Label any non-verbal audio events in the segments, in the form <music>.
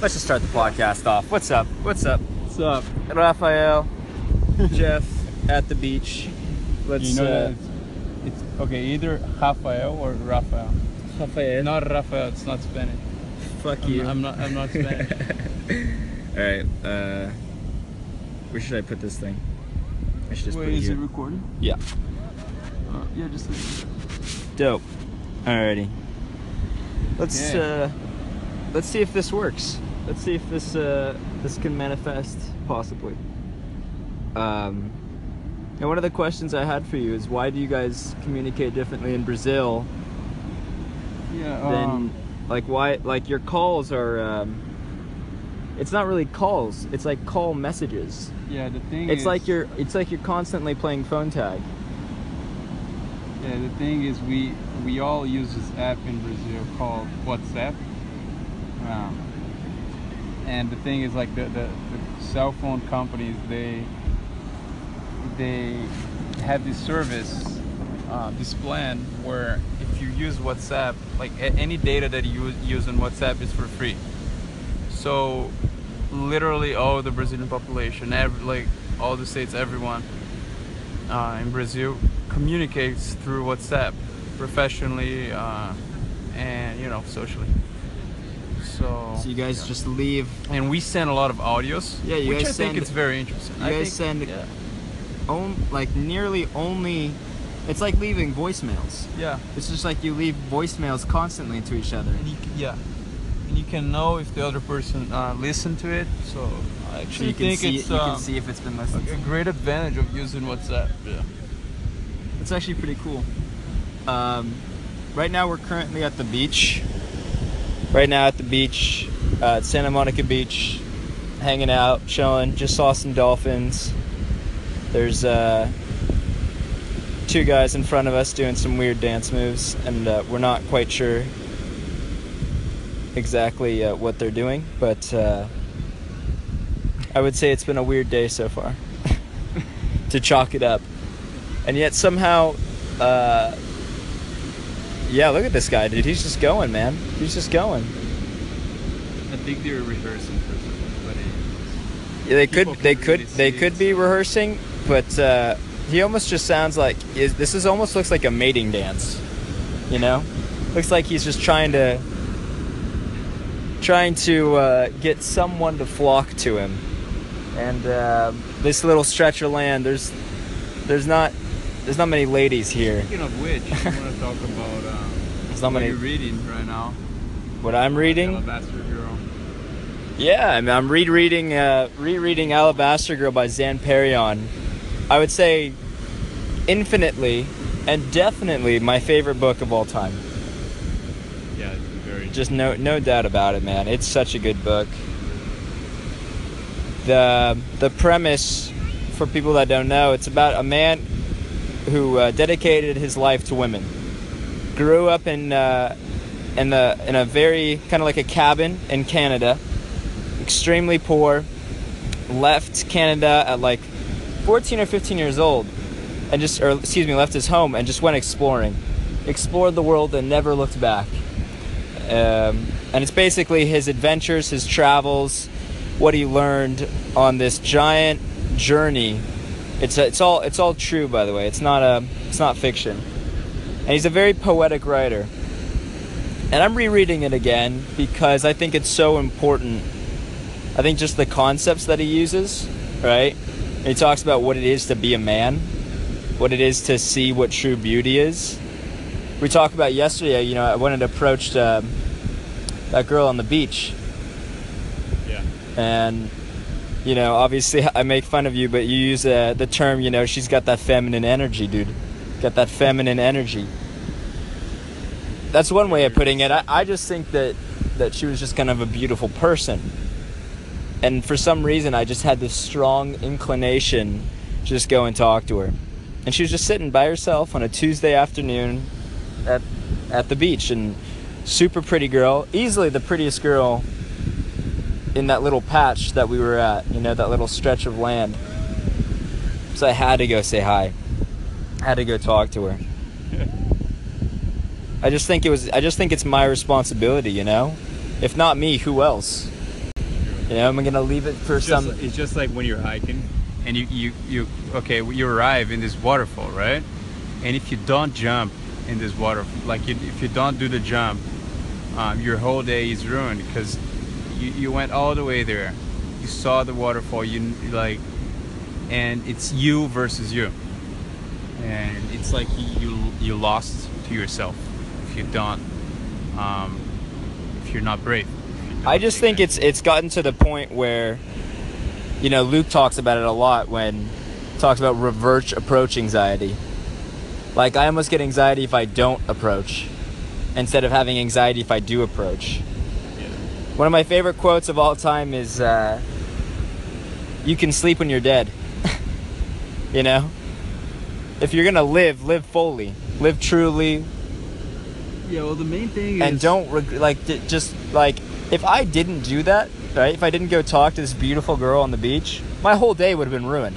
Let's just start the podcast off. What's up? What's up? What's up? Raphael, <laughs> Jeff at the beach. Let's you know uh, it's, it's okay either Rafael or Rafael. Rafael. Not Rafael. It's not Spanish. fuck I'm, you. I'm not. I'm not Spanish. <laughs> All right. Uh, where should I put this thing? I should just Wait, put it is here. it recording? yeah. Uh, yeah, just. leave Dope. Alrighty. Let's Yeah. uh, let's see if this works. Let's see if this uh, this can manifest possibly. Um, and one of the questions I had for you is why do you guys communicate differently in Brazil. Yeah. than Um, like why like your calls are um, it's not really calls it's like call messages yeah. The thing. it's is, like you're it's like you're constantly playing phone tag Yeah. The thing is, we we all use this app in Brazil called WhatsApp. Um, and the thing is, like the, the, the cell phone companies, they they have this service, uh, this plan where if you use WhatsApp, like any data that you use, use on WhatsApp is for free. So literally all the Brazilian population, every, like all the states, everyone uh, in Brazil communicates through WhatsApp professionally uh, and you know socially. So, so you guys just leave and we send a lot of audios. Yeah, you guys. which guys I think it's very interesting. you I guys think- send- yeah, on, like nearly only it's like leaving voicemails yeah. it's just like you leave voicemails constantly to each other And you, yeah, and you can know if the other person uh, listened to it. So I so actually you can think see it's you um, can see if it's been listened It's a great advantage of using WhatsApp. Yeah. it's actually pretty cool um, right now we're currently at the beach right now at the beach uh, santa monica beach hanging out chilling. Just saw some dolphins. There's uh, two guys in front of us doing some weird dance moves and uh, we're not quite sure exactly uh, what they're doing but uh, i would say it's been a weird day so far <laughs> to chalk it up. And yet somehow uh, yeah look at this guy dude. He's just going man. He's just going. I think they're rehearsing for something, but Yeah, they could they could really they could be rehearsing but uh, he almost just sounds like is this is almost looks like a mating dance you know? Looks like he's just trying to trying to uh, get someone to flock to him. And uh, this little stretch of land there's there's not there's not many ladies here Speaking of which, I want to talk about um, there's not what many you're reading right now. what i'm reading Alabaster Girl. Yeah, I mean, I'm rereading uh, rereading Alabaster Girl by Zan Perrion. I would say infinitely and definitely my favorite book of all time. Yeah, it's very. Just no no doubt about it, man. It's such a good book. The the premise for people that don't know, it's about a man who uh, dedicated his life to women. Grew up in uh, in the in a very kind of like a cabin in Canada, extremely poor. Left Canada at like 14 or 15 years old, and just or excuse me, left his home and just went exploring, explored the world and never looked back. Um, and it's basically his adventures, his travels, what he learned on this giant journey. It's it's all it's all true, by the way. It's not a it's not fiction. And he's a very poetic writer. And I'm rereading it again because I think it's so important. I think just the concepts that he uses, right? And he talks about what it is to be a man, what it is to see what true beauty is. We talked about yesterday, you know, I went and approached um, that girl on the beach Yeah. and you know obviously <laughs> i make fun of you but you use uh, the term you know she's got that feminine energy dude. Got that feminine energy. That's one way of putting it. I, I just think that that she was just kind of a beautiful person. And for some reason i just had this strong inclination to just go and talk to her. And she was just sitting by herself on a tuesday afternoon at at the beach. And super pretty girl. Easily the prettiest girl in that little patch that we were at, you know, that little stretch of land. So I had to go say hi. I had to go talk to her. <laughs> I just think it was I just think it's my responsibility, you know? If not me, who else? You know, am I gonna leave it for It's some? just, it's just like when you're hiking and you, you, you okay you arrive in this waterfall right and if you don't jump in this water like you, if you don't do the jump um, your whole day is ruined because you, you went all the way there you saw the waterfall you like and it's you versus you and it's like you you, lost to yourself if you don't um, if you're not brave I just think it's it's gotten to the point where, you know, Luke talks about it a lot when talks about reverse approach anxiety. Like I almost get anxiety if I don't approach, instead of having anxiety if I do approach. One of my favorite quotes of all time is, uh, "You can sleep when you're dead." <laughs> you know, if you're gonna live, live fully, live truly, yeah well the main thing is and is don't reg- like d- just like if I didn't do that, right? If I didn't go talk to this beautiful girl on the beach, my whole day would have been ruined.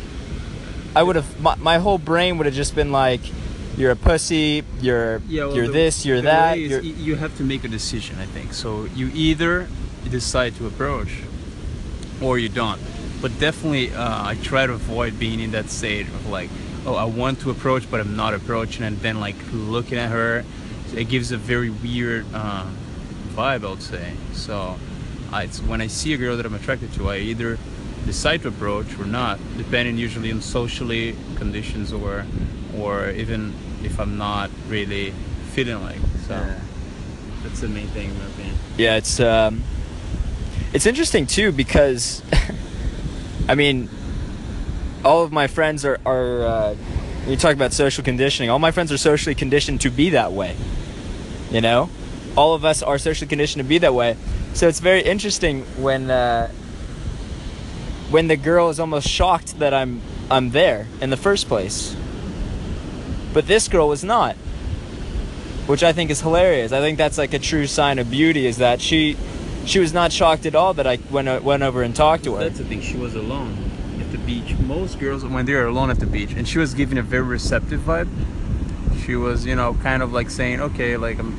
I would have my, my whole brain would have just been like, "You're a pussy. You're Yeah, well, you're the- this. You're that. You're, you have to make a decision, I think. So you either decide to approach, or you don't. But definitely, uh, I try to avoid being in that state of like, oh, I want to approach, but I'm not approaching, and then like looking at her. It gives a very weird uh, vibe, I would say. So, I, it's when I see a girl that I'm attracted to, I either decide to approach or not, depending usually on socially conditions or, or even if I'm not really feeling like. So, Yeah. that's the main thing in my opinion. yeah, it's um, it's interesting too because, <laughs> I mean, all of my friends are are. Uh, you talk about social conditioning. All my friends are socially conditioned to be that way. You know, all of us are socially conditioned to be that way. So it's very interesting when uh, when the girl is almost shocked that I'm I'm there in the first place. But this girl was not, which I think is hilarious. I think that's like a true sign of beauty is that she she was not shocked at all that I went went over and talked to her. That's the thing. She was alone at the beach. Most girls, when they're alone at the beach, and she was giving a very receptive vibe. She was, you know, kind of like saying, "Okay, like I'm,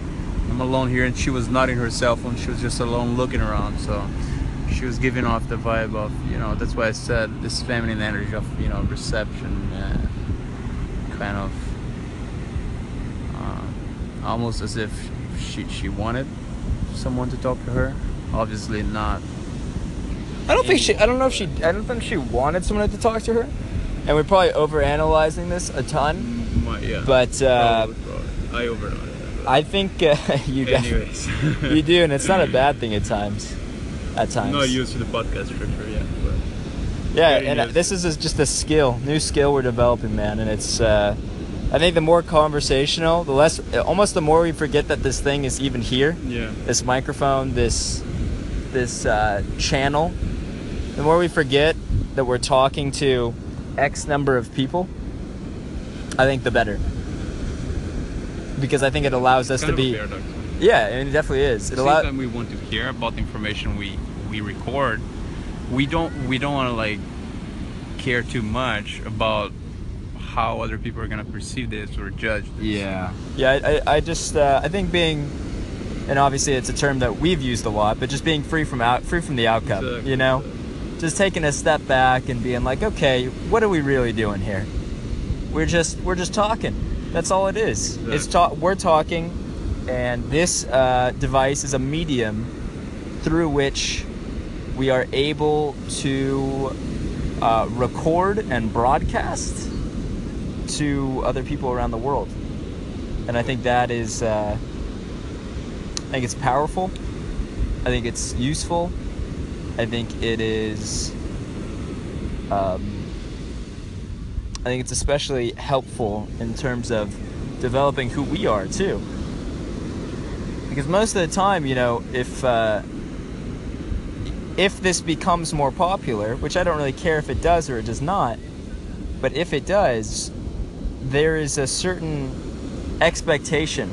I'm alone here," and she was nodding her cell phone. She was just alone, looking around. So she was giving off the vibe of, you know, that's why I said this feminine energy of, you know, reception, uh, kind of, uh, almost as if she she wanted someone to talk to her. Obviously not I don't think she. I don't know if she. I don't think she wanted someone to talk to her, and we're probably overanalyzing this a ton. My, yeah. But uh. I it. I think uh, <laughs> you Anyways. you do, and it's not a bad thing at times. At times, Not used to the podcast structure yet, but yeah, and uh, this is just a skill, new skill we're developing, man. And it's. Uh, I think the more conversational, the less. Almost the more we forget that this thing is even here. yeah. This microphone, this this uh, channel. The more we forget that we're talking to X number of people, I think the better. Because I think it allows us Kind to of be. paradox. Yeah, I mean, it definitely is. It the allows. same time we want to hear about the information we we record, we don't we don't want to like care too much about how other people are gonna perceive this or judge. This. Yeah. Yeah, I, I, I just uh, I think being, and obviously it's a term that we've used a lot, but just being free from out free from the outcome. Exactly. You know, just taking a step back and being like, okay, what are we really doing here? We're just we're just talking. That's all it is. It's Exactly. ta- we're talking, and this uh, device is a medium through which we are able to uh, record and broadcast to other people around the world. And I think that is, uh, I think it's powerful. I think it's useful. I think it is, um, I think it's especially helpful in terms of developing who we are too. Because most of the time, you know, if uh, if this becomes more popular, which I don't really care if it does or it does not, but if it does, there is a certain expectation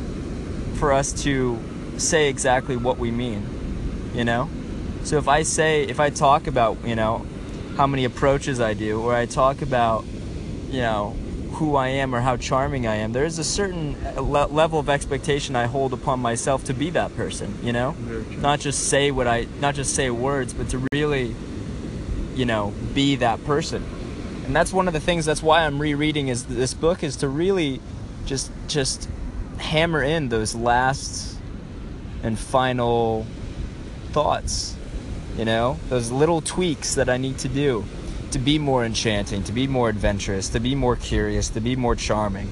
for us to say exactly what we mean, you know? So if I say, if I talk about, you know, how many approaches I do, or I talk about, you know, who I am or how charming I am. There is a certain le- level of expectation I hold upon myself to be that person, you know? Not just say what I not just say words, but to really you know, be that person. And that's one of the things that's why I'm rereading is this book is to really just just hammer in those last and final thoughts. You know, those little tweaks that I need to do to be more enchanting, to be more adventurous, to be more curious, to be more charming.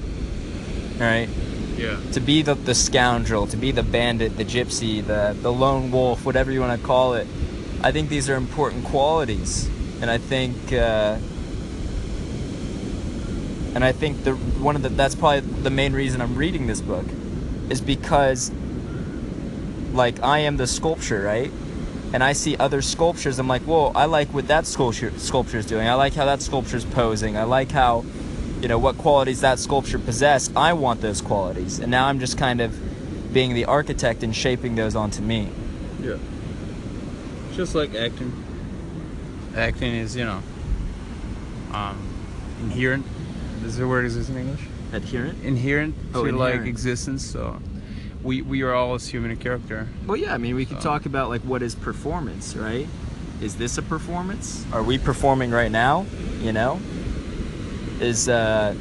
Right? Yeah. To be the, the scoundrel, to be the bandit, the gypsy, the, the lone wolf, whatever you want to call it. I think these are important qualities. And I think, uh, and I think the one of the that's probably the main reason I'm reading this book, is because, like I am the sculpture, right? and I see other sculptures, I'm like, whoa, I like what that sculpture sculpture is doing. I like how that sculpture is posing. I like how, you know, what qualities that sculpture possess. I want those qualities, and now I'm just kind of being the architect and shaping those onto me. Yeah. Just like acting. Acting is, you know, um, inherent. Is the word exists in English? Adherent. Inherent Oh, to like existence. So, we we are all human a character. Well, yeah. I mean, we could So- talk about like what is performance, right? Is this a performance? Are we performing right now? You know, is uh,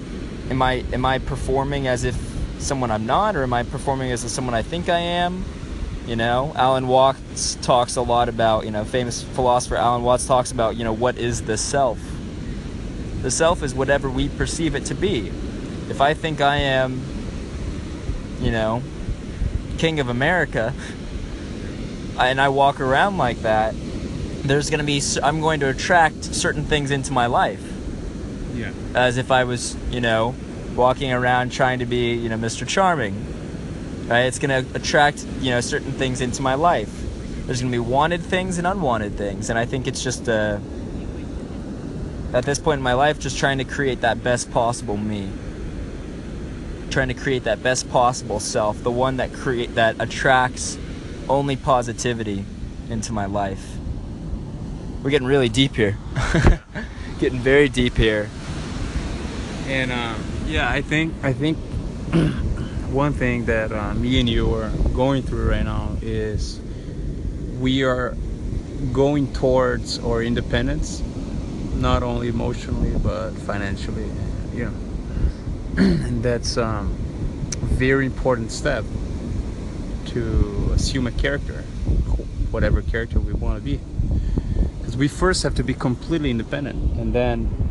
am I am I performing as if someone I'm not, or am I performing as someone I think I am? You know, Alan Watts talks a lot about you know famous philosopher Alan Watts talks about you know what is the self. The self is whatever we perceive it to be. If I think I am, you know, king of America, and I walk around like that, there's going to be I'm going to attract certain things into my life Yeah. as if I was, you know, walking around trying to be, you know, Mr. Charming. Right? It's going to attract, you know, certain things into my life. There's going to be wanted things and unwanted things, and I think it's just uh at this point in my life just trying to create that best possible me. Trying to create that best possible self, the one that create that attracts only positivity into my life. We're getting really deep here. <laughs> getting very deep here. And um, yeah, I think I think <clears throat> one thing that uh, me and you are going through right now is we are going towards our independence, not only emotionally but financially. You know, <clears throat> and that's um, a very important step to assume a character, whatever character we want to be. Because we first have to be completely independent, and then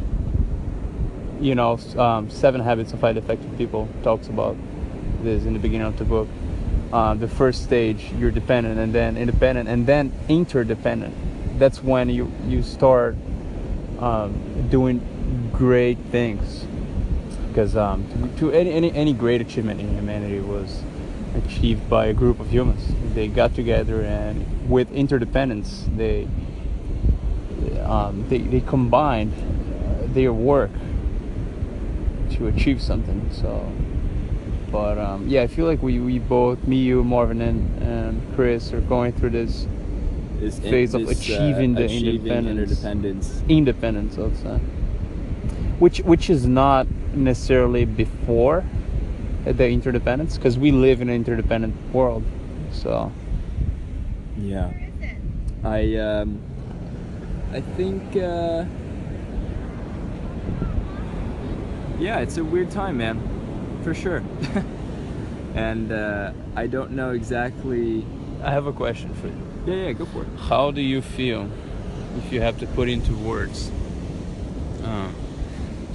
you know, um, Seven Habits of Highly Effective People talks about this in the beginning of the book. Uh, the first stage, you're dependent, and then independent, and then interdependent. That's when you you start um, doing great things. Because um, to, to any, any any great achievement in humanity was achieved by a group of humans. They got together, and with interdependence, they um, they, they combined uh, their work to achieve something. So, but um, yeah, I feel like we, we both, me, you, Marvin, and, and Chris, are going through this This Phase of achieving the independence. interdependence. independence, let's say, which which is not necessarily before the interdependence, because we live in an interdependent world. So Yeah. I um I think uh Yeah, it's a weird time, man. For sure. <laughs> and uh I don't know exactly I have a question for you. Yeah, yeah, go for it. How do you feel if you have to put into words? Uh,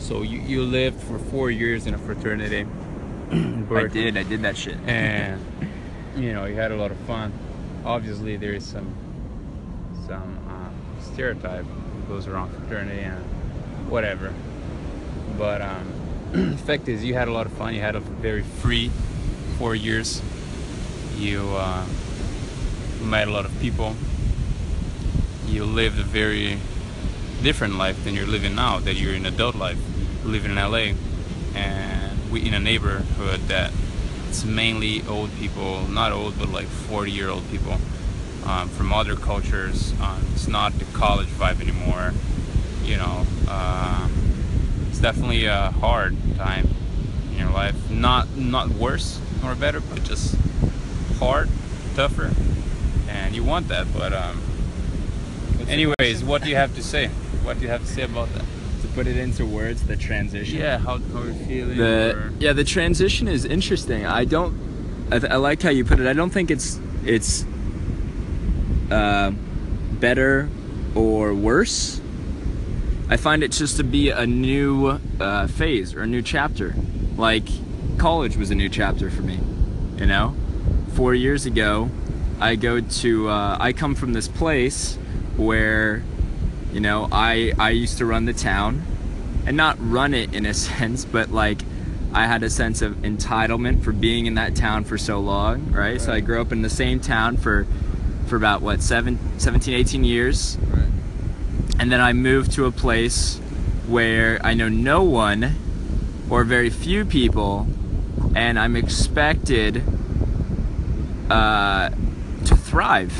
so you, you lived for four years in a fraternity. in <clears throat> I did, I did that shit. And you know you had a lot of fun. Obviously, there is some some um, stereotype that goes around fraternity and whatever. But um, <clears throat> fact is, you had a lot of fun. You had a very free four years. You uh, met a lot of people. You lived a very different life than you're living now. That you're in adult life. Live in LA, and we in a neighborhood that it's mainly old people, not old, but like 40 year old people um, from other cultures. Um, it's not the college vibe anymore. You know, uh, it's definitely a hard time in your life. Not not worse or better, but just hard, tougher, and you want that. But um, anyways, what do you have to say? What do you have to say about that? Put it into words, the transition. Yeah, how how are feeling? The or- yeah, the transition is interesting. I don't. I, th- I like how you put it. I don't think it's it's uh, better or worse. I find it just to be a new uh, phase or a new chapter. Like college was a new chapter for me. You know, four years ago, I go to. Uh, I come from this place where, you know, I I used to run the town, and not run it in a <laughs> sense, but like I had a sense of entitlement for being in that town for so long, right? So I grew up in the same town for for about what seven, 17, 18 years Right. and then I moved to a place where I know no one or very few people, and I'm expected uh, to thrive.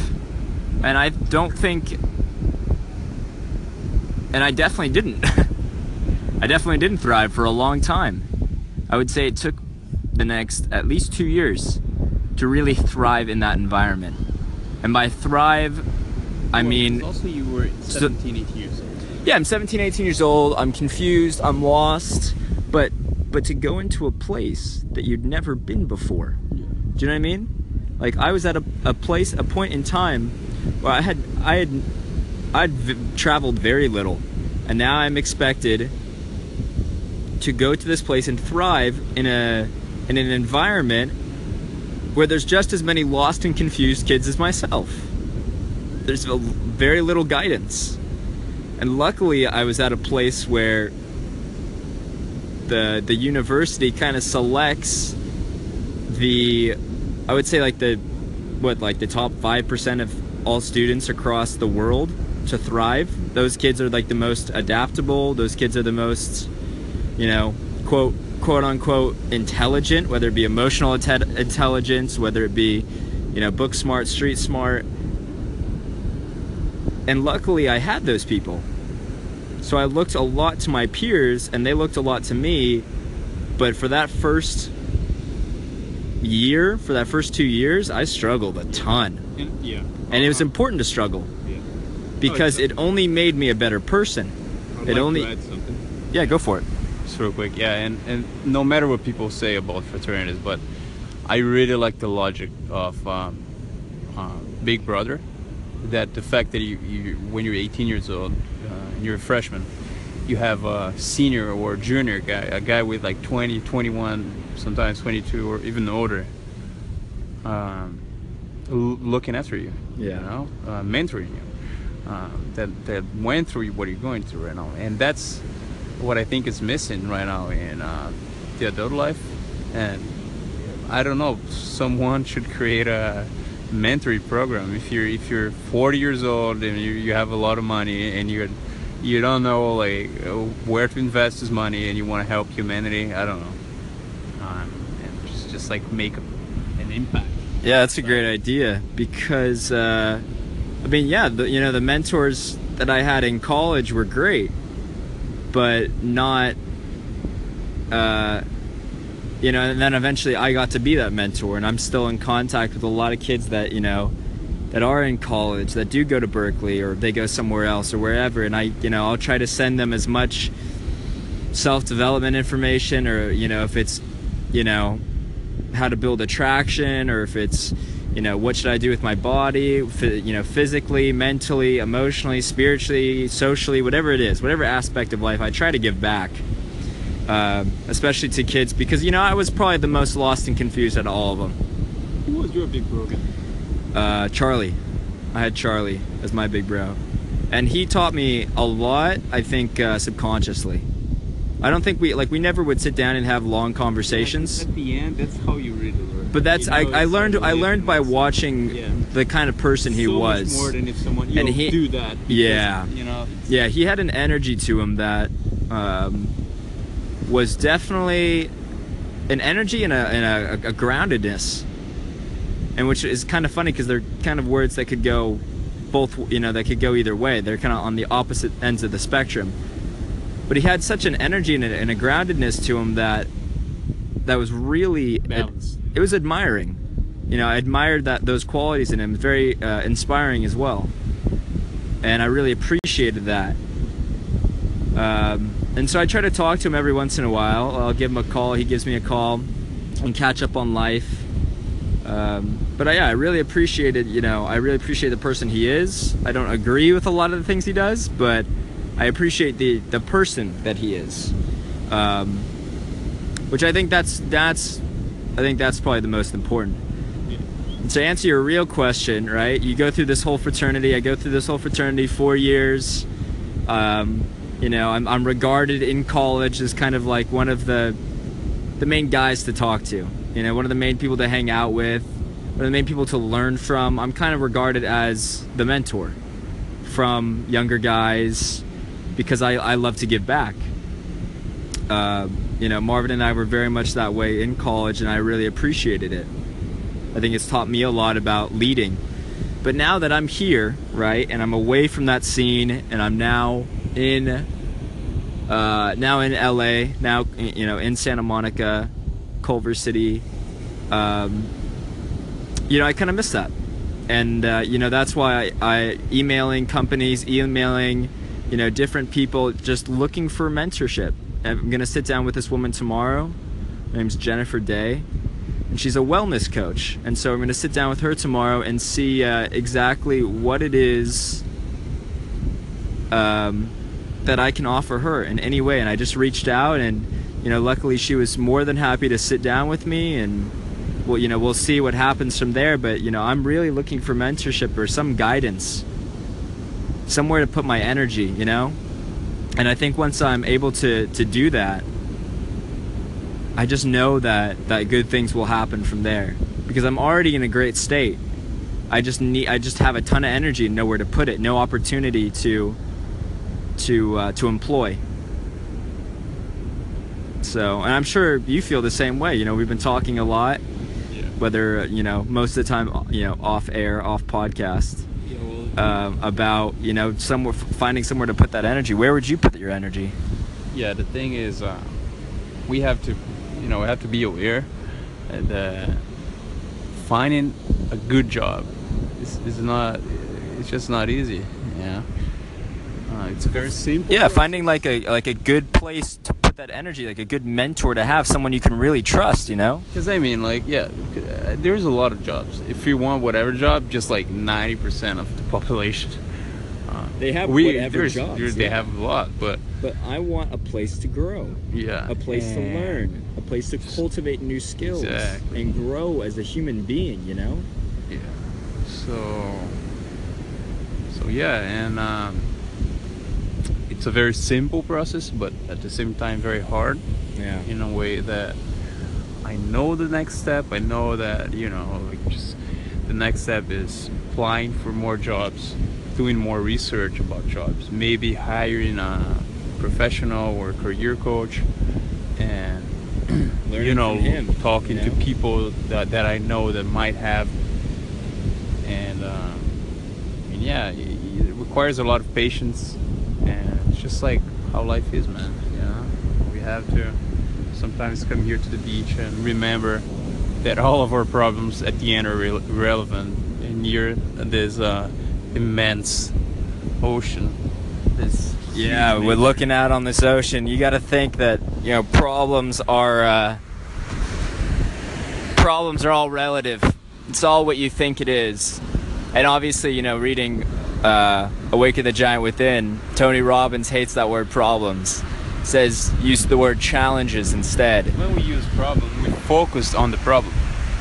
And I don't think, and I definitely didn't. <laughs> I definitely didn't thrive for a long time. I would say it took the next at least two years to really thrive in that environment. And by thrive, I Well, mean also you were 17, 18 years old. yeah i'm 17 18 years old i'm confused i'm lost but but to go into a place that you'd never been before do you know what i mean like i was at a, a place a point in time where i had i had i'd v- traveled very little and now i'm expected to go to this place and thrive in a in an environment where there's just as many lost and confused kids as myself. There's very little guidance. And luckily I was at a place where the the university kind of selects the I would say like the what like the top 5% of all students across the world to thrive. Those kids are like the most adaptable. Those kids are the most you know, quote quote unquote intelligent, whether it be emotional inte- intelligence, whether it be you know, book smart, street smart. And luckily I had those people. So I looked a lot to my peers and they looked a lot to me. But for that first year, for that first two years, I struggled a ton. And- yeah. And it was important to struggle Because it only made me a better person. I'd It like only- to add something. Yeah, go for it. Just real quick, yeah, and, and no matter what people say about fraternities, but I really like the logic of um, uh, Big Brother. That the fact that you, you when you're 18 years old uh, and you're a freshman, you have a senior or junior guy, a guy with like 20, 21, sometimes 22 or even older, um, looking after you. Yeah. You know, uh, mentoring you. Um, that that went through what you're going through right now, and that's what I think is missing right now in uh, the adult life. And I don't know, someone should create a mentoring program. If you're if you're 40 years old and you, you have a lot of money and you you don't know like uh, where to invest this money and you want to help humanity, I don't know, um, and just just like make an impact. Yeah, that's a great idea because uh, I mean, yeah, the, you know, the mentors that I had in college were great, but not, uh, you know. And then eventually, I got to be that mentor, and I'm still in contact with a lot of kids that you know that are in college that do go to Berkeley or they go somewhere else or wherever, and I, you know, I'll try to send them as much self-development information or you know if it's you know how to build attraction or if it's you know what should i do with my body you know physically mentally emotionally spiritually socially whatever it is whatever aspect of life i try to give back um, especially to kids because you know i was probably the most lost and confused out of all of them Who was your big bro? uh, charlie i had charlie as my big bro and he taught me a lot i think uh, subconsciously i don't think we like we never would sit down and have long conversations At the end, that's how you really. But that's You know, I, I learned I learned by watching Yeah. the kind of person he so was. More than if someone And he- do that. because, Yeah. You know. yeah, he had an energy to him that um, was definitely an energy and a, and a, a groundedness, and which is kind of funny because they're kind of words that could go both you know that could go either way. They're kind of on the opposite ends of the spectrum. but he had such an energy and a, and a groundedness to him that that was really Balanced. It was admiring. You know, I admired that those qualities in him. Very uh, inspiring as well, and I really appreciated that. Um, and so I try to talk to him every once in a while. I'll give him a call. He gives me a call, and catch up on life. Um, but I, yeah, I really appreciated. You know, I really appreciate the person he is. I don't agree with a lot of the things he does, but I appreciate the the person that he is. Um, which I think that's that's I think that's probably the most important. And to answer your real question, right? You go through this whole fraternity. I go through this whole fraternity four years. Um, you know, I'm, I'm regarded in college as kind of like one of the the main guys to talk to. You know, one of the main people to hang out with, one of the main people to learn from. I'm kind of regarded as the mentor from younger guys because I, I love to give back. Uh, you know, Marvin and I were very much that way in college, and I really appreciated it. I think it's taught me a lot about leading. But now that I'm here, right, and I'm away from that scene, and I'm now in, uh, now in LA, now you know in Santa Monica, Culver City, um, you know I kind of miss that, and uh, you know that's why I, I emailing companies, emailing, you know different people, just looking for mentorship. I'm gonna sit down with this woman tomorrow. Her name's Jennifer Day and she's a wellness coach. And so I'm going to sit down with her tomorrow and see uh, exactly what it is um, that I can offer her in any way. And I just reached out, and you know, luckily she was more than happy to sit down with me, and well, you know, we'll see what happens from there. But you know, I'm really looking for mentorship or some guidance, somewhere to put my energy. You know, and I think once I'm able to to do that. I just know that that good things will happen from there because I'm already in a great state. I just need I just have a ton of energy and nowhere to put it, no opportunity to to uh, to employ. So, and I'm sure you feel the same way. You know, we've been talking a lot, Yeah. whether you know most of the time, you know, off air, off podcast, Um, about you know somewhere finding somewhere to put that energy. Where would you put your energy? yeah, the thing is, uh, we have to, you know, we have to be aware that uh, finding a good job is, is not, it's just not easy. Yeah. Uh, it's very simple. Yeah, finding like a like a good place to that energy, like a good mentor to have, someone you can really trust. You know. Because I mean, like, yeah, uh, there's a lot of jobs. If you want whatever job, just like 90% of the <laughs> population. Uh, They have we, whatever there's- jobs, there- They yeah. have a lot, but But I want a place to grow, yeah. a place to learn, a place to cultivate new skills Exactly. and grow as a human being. You know. Yeah. So. So yeah, and um, it's a very simple process, but at the same time very hard. Yeah. in a way that I know the next step. I know that you know, like just the next step is applying for more jobs, doing more research about jobs, maybe hiring a professional or career coach, and <clears throat> you know, him, talking you to people that, that I know that might have, and um, and yeah, it, it requires a lot of patience, and just like how life is, man. You know, we have to sometimes come here to the beach and remember that all of our problems at the end are re- relevant, and near this uh, immense ocean. This Yeah, we're nature. looking out on this ocean. You got to think that you know problems are uh, problems are all relative. It's all what you think it is, and obviously, you know, reading uh, "Awaken the Giant Within," Tony Robbins hates that word "problems." Says use the word challenges instead. when we use problem, we focus on the problem,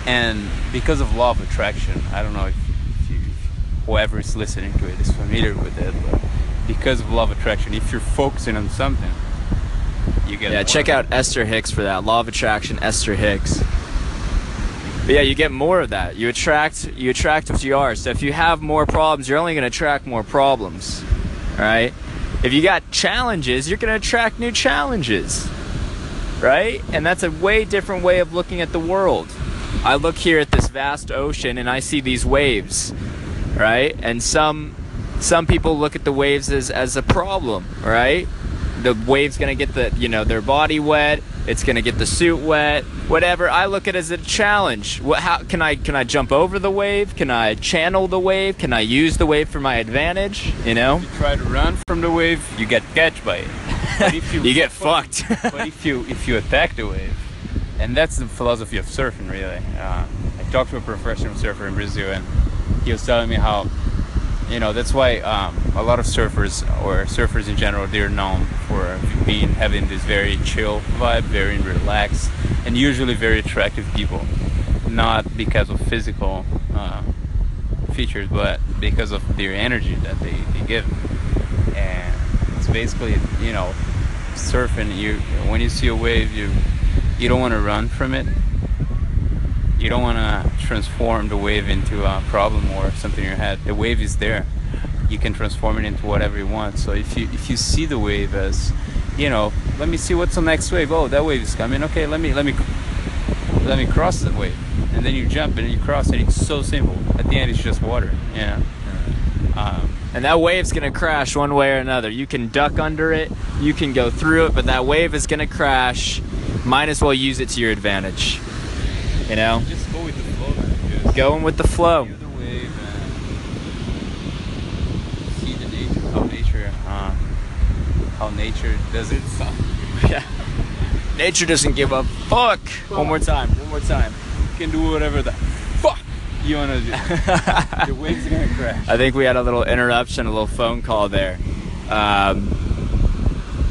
and because of law of attraction, I don't know if, if, you, if whoever is listening to it is familiar with it, but because of law of attraction, if you're focusing on something, you get Yeah, check out Esther Hicks for that. Law of Attraction, Esther Hicks. But yeah, you get more of that. You attract you attract what you are. So if you have more problems, you're only going to attract more problems. Right? If you got challenges, you're going to attract new challenges. Right? And that's a way different way of looking at the world. I look here at this vast ocean and I see these waves. Right? And some some people look at the waves as as a problem, right? the wave's gonna get the you know their body wet. It's gonna get the suit wet. Whatever. I look at it as a challenge. What? How can I can I jump over the wave? Can I channel the wave? Can I use the wave for my advantage? You know. You try to run from the wave, you get catch by it. <laughs> But if You <laughs> get fucked. but if you if you attack the wave, and that's the philosophy of surfing, really. Uh, I talked to a professional surfer in Brazil, and he was telling me how, you know, that's why um, a lot of surfers or surfers in general, they're known for being having this very chill vibe, very relaxed, and usually very attractive people, not because of physical uh, features, but because of their energy that they, they give. And it's basically, you know, surfing. You when you see a wave, you you don't want to run from it. You don't want to transform the wave into a problem or something in your head. The wave is there. You can transform it into whatever you want. So if you if you see the wave as, you know, let me see what's the next wave. Oh, that wave is coming. Okay, let me let me let me cross the wave, and then you jump and you cross, and it's so simple. At the end, it's just water. Yeah. Um, And that wave's gonna crash one way or another. You can duck under it, you can go through it, but that wave is gonna crash. Might as well use it to your advantage. You know? just go with the flow. man. Going with the flow. The wave and see the nature, how nature, uh, how nature does stuff. <laughs> Yeah. Nature doesn't give a fuck. One more time. One more time. You can do whatever the fuck you wanna do. <laughs> the wave's gonna crash. I think we had a little interruption, a little phone call there. Um,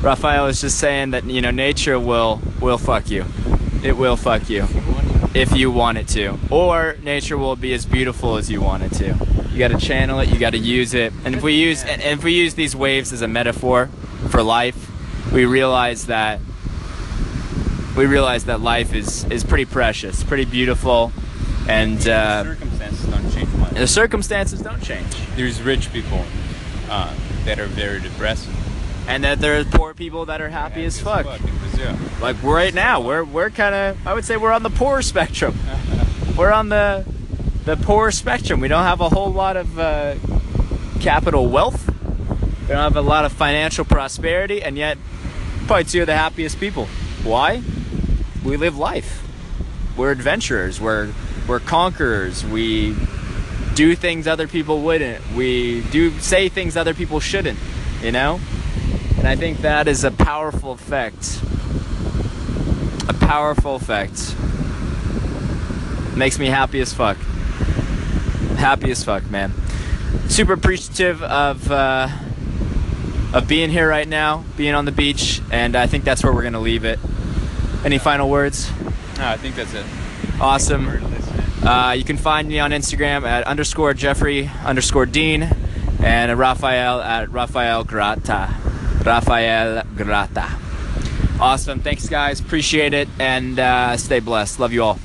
Raphael was just saying that you know nature will will fuck you. It will fuck you if you want it to, or nature will be as beautiful as you want it to. You got to channel it. You got to use it. And if we use and if we use these waves as a metaphor for life, we realize that we realize that life is is pretty precious, pretty beautiful, and uh, the circumstances don't change much. the circumstances don't change. There's rich people uh, that are very depressed. And that there's poor people that are happy as fuck. Brazil. Like right now, we're we're kind of I would say we're on the poor spectrum. <laughs> we're on the the poor spectrum. We don't have a whole lot of uh, capital wealth. We don't have a lot of financial prosperity, and yet probably two of the happiest people. Why? We live life. We're adventurers. We're we're conquerors. We do things other people wouldn't. We do say things other people shouldn't. You know. And I think that is a powerful effect. A powerful effect. Makes me happy as fuck. Happy as fuck, man. Super appreciative of uh, of being here right now, being on the beach, and I think that's where we're gonna leave it. Any final words? No, I think that's it. Awesome. You. Uh, you can find me on Instagram at underscore Jeffrey underscore Dean and Raphael at Raphael Grata. Raphael Grata. Awesome. Thanks, guys. Appreciate it. And uh, stay blessed. Love you all.